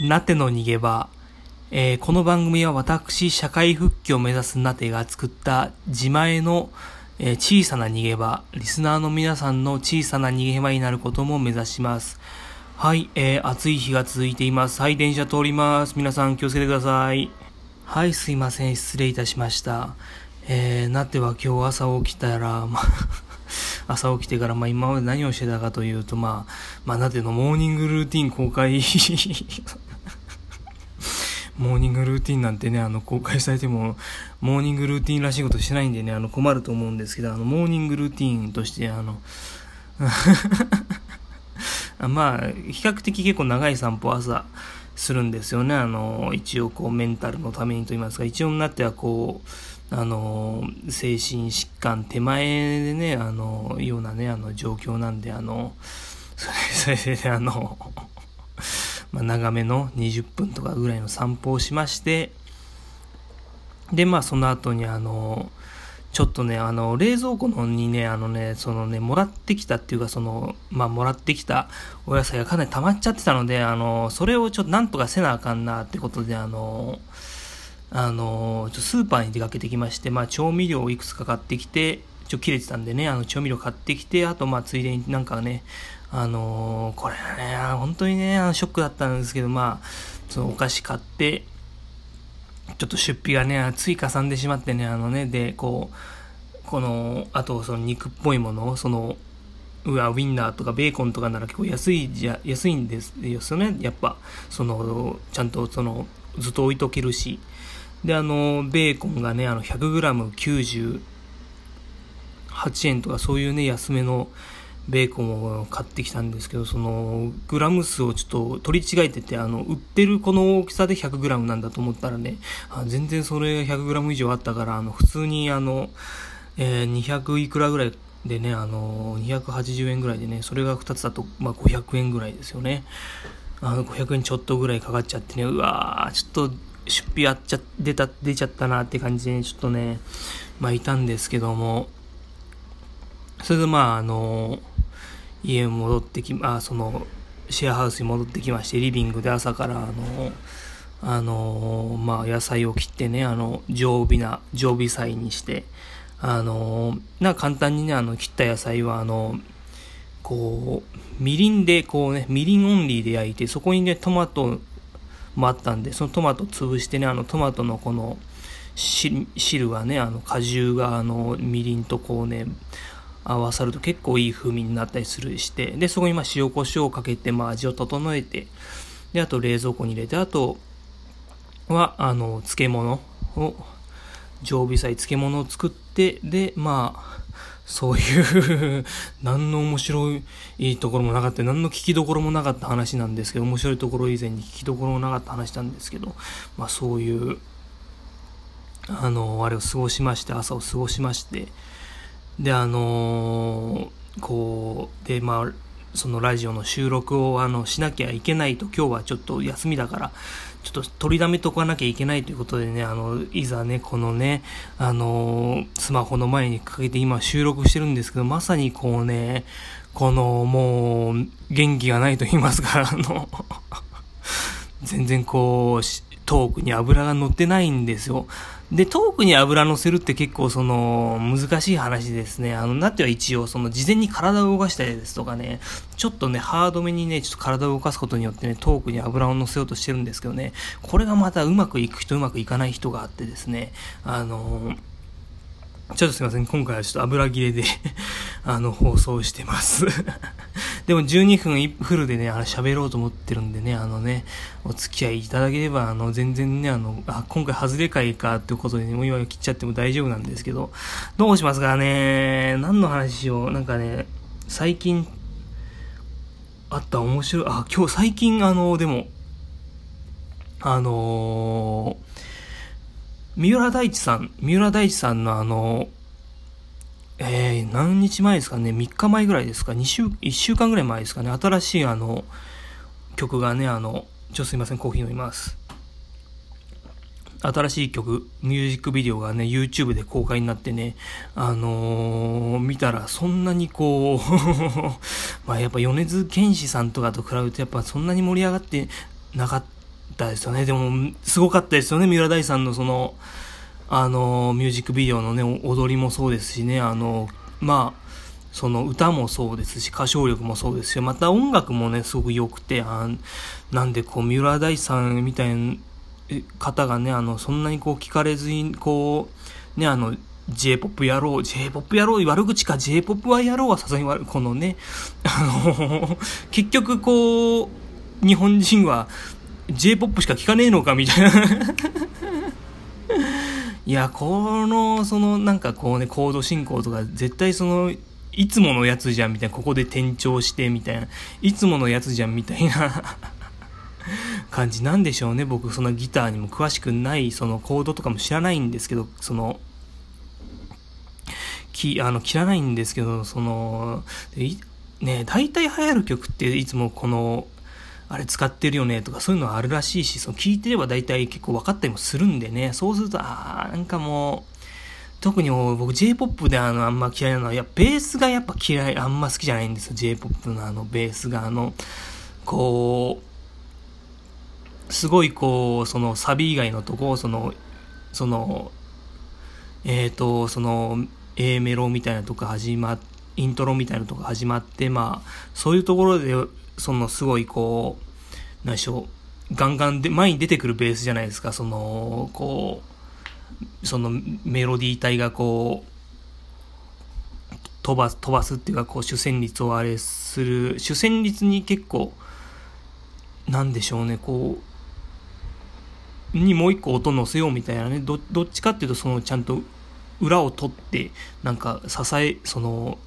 なての逃げ場。えーこの番組は私、社会復帰を目指すなてが作った自前の、えー小さな逃げ場、リスナーの皆さんの小さな逃げ場になることも目指します。はい、えー暑い日が続いています。はい、電車通ります。皆さん気をつけてください。はい、すいません。失礼いたしました。えー、なっては今日朝起きたら、ま朝起きてから、まあ今まで何をしてたかというと、まあ、まあなってのモーニングルーティン公開 モーニングルーティンなんてね、あの、公開されても、モーニングルーティンらしいことしてないんでね、あの、困ると思うんですけど、あの、モーニングルーティンとして、あの、まあ、比較的結構長い散歩を朝するんですよね。あの、一応こう、メンタルのためにと言いますか、一応になってはこう、あの、精神疾患手前でね、あの、ようなね、あの、状況なんで、あの、それ それで、あの、まあ、長めの20分とかぐらいの散歩をしまして、で、まあ、その後に、あの、ちょっとね、あの、冷蔵庫のにね、あのね、そのね、もらってきたっていうか、その、まあ、もらってきたお野菜がかなり溜まっちゃってたので、あの、それをちょっとなんとかせなあかんなってことで、あの、あの、スーパーに出かけてきまして、まあ、調味料をいくつか買ってきて、ちょ、切れてたんでね、あの、調味料買ってきて、あと、まあ、ついでになんかね、あのこれね、本当にね、あのショックだったんですけど、まあ、そのお菓子買って、ちょっと出費がね、ついかさんでしまってね、あのね、で、こう、この、あと、その肉っぽいもの、その、うわ、ウィンナーとかベーコンとかなら結構安いじゃ、安いんですよね、やっぱ。その、ちゃんとその、ずっと置いとけるし。で、あの、ベーコンがね、あの、100g98 円とかそういうね、安めのベーコンを買ってきたんですけど、その、グラム数をちょっと取り違えてて、あの、売ってるこの大きさで 100g なんだと思ったらね、全然それが 100g 以上あったから、あの、普通にあの、えー200いくらぐらいでね、あの、280円ぐらいでね、それが2つだと、まあ、500円ぐらいですよね。あの、500円ちょっとぐらいかかっちゃってね、うわー、ちょっと出費あっちゃ、出た、出ちゃったなって感じで、ね、ちょっとね、まあ、いたんですけども、それでまあ、あの、家に戻ってき、まあ、その、シェアハウスに戻ってきまして、リビングで朝から、あの、あの、まあ、野菜を切ってね、あの、常備な、常備菜にして、あの、なんか簡単にね、あの、切った野菜は、あの、こう、みりんで、こうね、みりんオンリーで焼いて、そこにね、トマトもあったんで、そのトマト潰してね、あの、トマトのこの、汁がね、あの、果汁が、あの、みりんとこうね、合わさると結構いい風味になったりするして、で、そこにまあ塩コショウをかけて、まあ味を整えて、で、あと冷蔵庫に入れて、あとは、あの、漬物を、常備菜漬物を作って、で、まあ、そういう何の面白いところもなかった、何の聞きどころもなかった話なんですけど、面白いところ以前に聞きどころもなかった話なんですけど、まあそういう、あの、あれを過ごしまして、朝を過ごしまして、で、あのーこう、で、まあ、そのラジオの収録をあのしなきゃいけないと、今日はちょっと休みだから、ちょっと取りだめとかなきゃいけないということでね、あの、いざね、このね、あのスマホの前にかけて今収録してるんですけど、まさにこうね、このもう、元気がないと言いますか、あの、全然こう、トークに油が乗ってないんですよ。で、トークに油乗せるって結構その、難しい話ですね。あの、なっては一応、その、事前に体を動かしたりですとかね、ちょっとね、ハードめにね、ちょっと体を動かすことによってね、トークに油を乗せようとしてるんですけどね、これがまたうまくいく人、うまくいかない人があってですね、あのちょっとすいません。今回はちょっと油切れで あの、放送してます。でも12分フルでね、あの、喋ろうと思ってるんでね、あのね、お付き合いいただければ、あの、全然ね、あの、あ、今回外れ会かってことでね、もう今切っちゃっても大丈夫なんですけど、どうしますかね何の話しようなんかね、最近、あった面白い、あ、今日最近あの、でも、あのー三浦大知さん、三浦大知さんのあの、えー、何日前ですかね、3日前ぐらいですか、2週、1週間ぐらい前ですかね、新しいあの、曲がね、あの、ちょすいません、コーヒー飲みます。新しい曲、ミュージックビデオがね、YouTube で公開になってね、あのー見たらそんなにこう、まあやっぱ米津玄師さんとかと比べるとやっぱそんなに盛り上がってなかっったですよね。でも、すごかったですよね、三浦大さんのその、あの、ミュージックビデオのね、踊りもそうですしね、あの、まあ、その歌もそうですし、歌唱力もそうですし、また音楽もね、すごく良くて、あなんでこう、三浦大さんみたいな方がね、あの、そんなにこう、聞かれずに、こう、ね、あの、J-POP やろう、J-POP やろう、悪口か、J-POP はやろうはさすがに悪このね、あの、結局こう、日本人は J-POP しか聞かねえのかみたいな いや、この、その、なんかこうね、コード進行とか、絶対その、いつものやつじゃんみたいな、ここで転調してみたいな、いつものやつじゃんみたいな感じなんでしょうね。僕、そのギターにも詳しくない、そのコードとかも知らないんですけど、その、き、あの、切らないんですけど、その、ね、大体流行る曲っていつもこの、あれ使ってるよねとかそういうのはあるらしいし、その聞いてれば大体結構分かったりもするんでね、そうすると、あー、なんかもう、特に僕 J-POP であの、あんま嫌いなのは、いや、ベースがやっぱ嫌い、あんま好きじゃないんですよ、J-POP のあの、ベースがあの、こう、すごいこう、そのサビ以外のとこ、その、その、えっ、ー、と、その、A メロみたいなとこ始まってイントロみたいなとこ始まって、まあ、そういうところでそのすごいこう、何でしょう、ガンガンで前に出てくるベースじゃないですか、その、こう、そのメロディー体がこう、飛ばす、飛ばすっていうか、こう主旋律をあれする、主旋律に結構、なんでしょうね、こう、にもう一個音乗せようみたいなね、どどっちかっていうと、そのちゃんと裏を取って、なんか支え、その、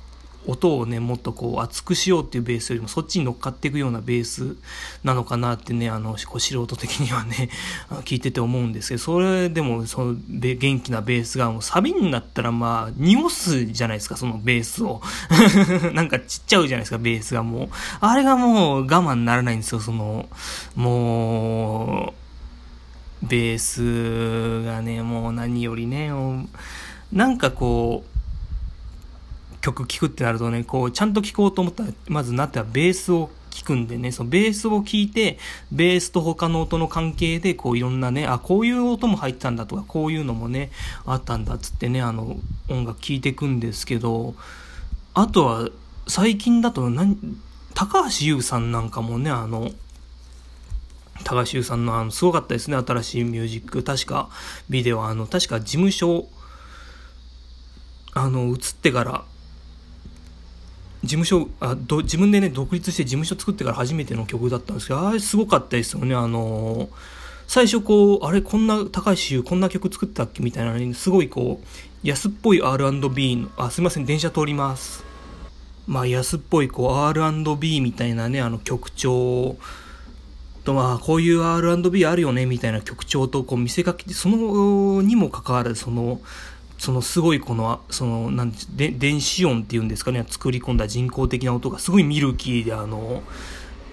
音をね、もっとこう厚くしようっていうベースよりもそっちに乗っかっていくようなベースなのかなってね、あの、素人的にはね、聞いてて思うんですけど、それでもその元気なベースがもうサビになったらまあ、濁すじゃないですか、そのベースを。なんかちっちゃうじゃないですか、ベースがもう。あれがもう我慢ならないんですよ、その、もう、ベースがね、もう何よりね、なんかこう、曲聴くってなるとね、こう、ちゃんと聴こうと思ったら、まずなってはベースを聴くんでね、そのベースを聴いて、ベースと他の音の関係で、こういろんなね、あ、こういう音も入ったんだとか、こういうのもね、あったんだっつってね、あの、音楽聴いていくんですけど、あとは、最近だと何、高橋優さんなんかもね、あの、高橋優さんのあの、すごかったですね、新しいミュージック。確か、ビデオ、あの、確か事務所、あの、映ってから、事務所あど自分でね独立して事務所作ってから初めての曲だったんですけどあれすごかったですよね。あの最初こうあれこんな高橋優こんな曲作ったっけ？みたいなねすごいこう安っぽい R&B のあすいません電車通ります。まあ安っぽいこう R&B みたいなねあの曲調とまあこういう R&B あるよねみたいな曲調とこう見せかけてそのにもかかわらずそのそのすごいこの、その、なんで、電子音っていうんですかね、作り込んだ人工的な音がすごいミルキーで、あの、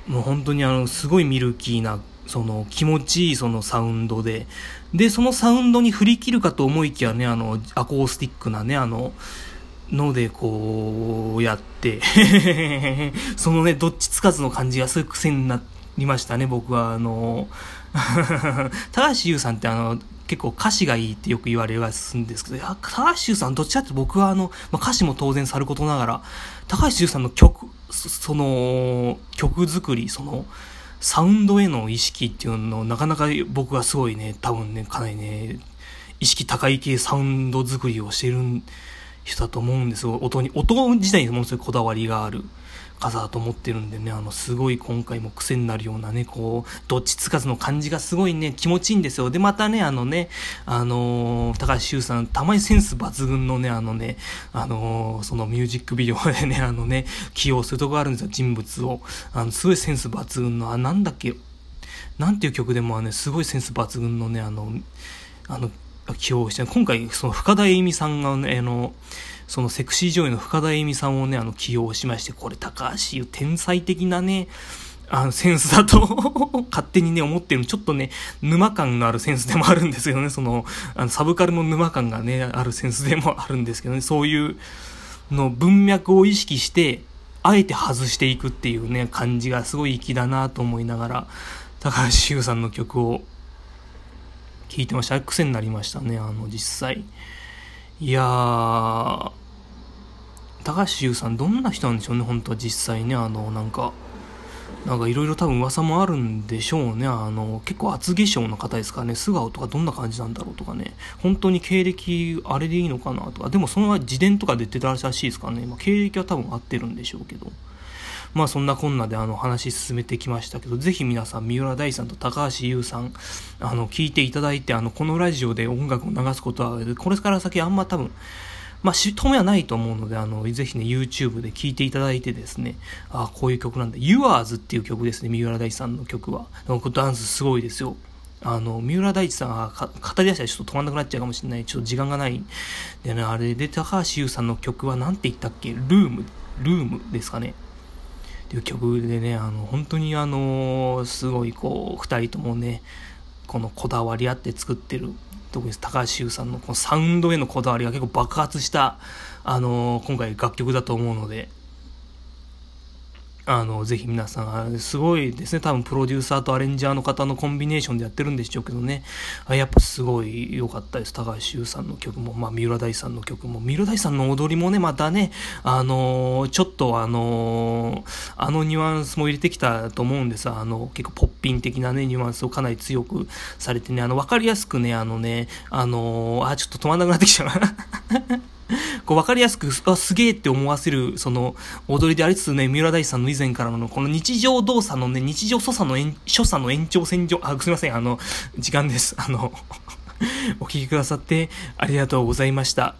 もう本当にあの、すごいミルキーな、その気持ちいいそのサウンドで、で、そのサウンドに振り切るかと思いきやね、あの、アコースティックなね、あの、のでこうやって そのね、どっちつかずの感じがすごい癖になりましたね、僕は。あの、高橋優さんってあの、結構歌詞がいいってよく言われるんですけど、いや、高橋周さんどっちかって僕はあの、まあ、歌詞も当然さることながら、高橋周さんの曲、その、曲作り、その、サウンドへの意識っていうのをなかなか僕はすごいね、多分ね、かなりね、意識高い系サウンド作りをしてる人だと思うんですよ。音に、音自体にものすごいこだわりがある。方だと思ってるんでね、あの、すごい今回も癖になるようなね、こう、どっちつかずの感じがすごいね、気持ちいいんですよ。で、またね、あのね、あのー、高橋修さん、たまにセンス抜群のね、あのね、あのー、そのミュージックビデオでね、あのね、起用するとこあるんですよ、人物を。あの、すごいセンス抜群の、あ、なんだっけ、なんていう曲でもね、すごいセンス抜群のね、あの、あの、起用して、今回、その深田栄美さんがね、あの、そのセクシー女優の深田恵美さんをね、あの、起用しまして、これ高橋優天才的なね、あの、センスだと 勝手にね、思ってるちょっとね、沼感のあるセンスでもあるんですけどね、その、あの、サブカルの沼感がね、あるセンスでもあるんですけどね、そういうの文脈を意識して、あえて外していくっていうね、感じがすごい粋だなと思いながら、高橋優さんの曲を聴いてました。癖になりましたね、あの、実際。いやー、高橋優さんどんな人なんでしょうね、本当は実際ね、あの、なんか、なんかいろいろ多分噂もあるんでしょうね。あの、結構厚化粧の方ですからね、素顔とかどんな感じなんだろうとかね、本当に経歴あれでいいのかなとか、でもその自伝とか出てたらしいですからね、まあ、経歴は多分合ってるんでしょうけど。まあそんなこんなであの話進めてきましたけど、ぜひ皆さん、三浦大さんと高橋優さん、あの、聞いていただいて、あの、このラジオで音楽を流すことは、これから先あんま多分、まあ、しとめはないと思うので、あの、ぜひね、YouTube で聴いていただいてですね、あこういう曲なんだ。Yours っていう曲ですね、三浦大知さんの曲は。ダンスすごいですよ。あの、三浦大知さんが語り出したらちょっと止まんなくなっちゃうかもしれない。ちょっと時間がない。でね、あれで高橋優さんの曲は何て言ったっけ？ルーム、ルームですかね。っていう曲でね、あの、本当にあの、すごいこう、二人ともね、このこだわりあって作ってる特に高橋優さんのこのサウンドへのこだわりが結構爆発した、あのー、今回楽曲だと思うので、あの、ぜひ皆さん、すごいですね。多分プロデューサーとアレンジャーの方のコンビネーションでやってるんでしょうけどね。あやっぱすごい良かったです。高橋優さんの曲も、まあ、三浦大さんの曲も。三浦大さんの踊りもね、またね、あのちょっとあのあのニュアンスも入れてきたと思うんです。あの、結構ポッピン的なね、ニュアンスをかなり強くされてね、あの、わかりやすくね、あのね、あのあ、ちょっと止まんなくなってきちゃう。こう分かりやすく、あ、すげえって思わせる、その、踊りでありつつね、三浦大知さんの以前からの、この日常動作のね、日常所作の所作の延長線上、あ、すみません、あの、時間です。あの、お聴きくださってありがとうございました。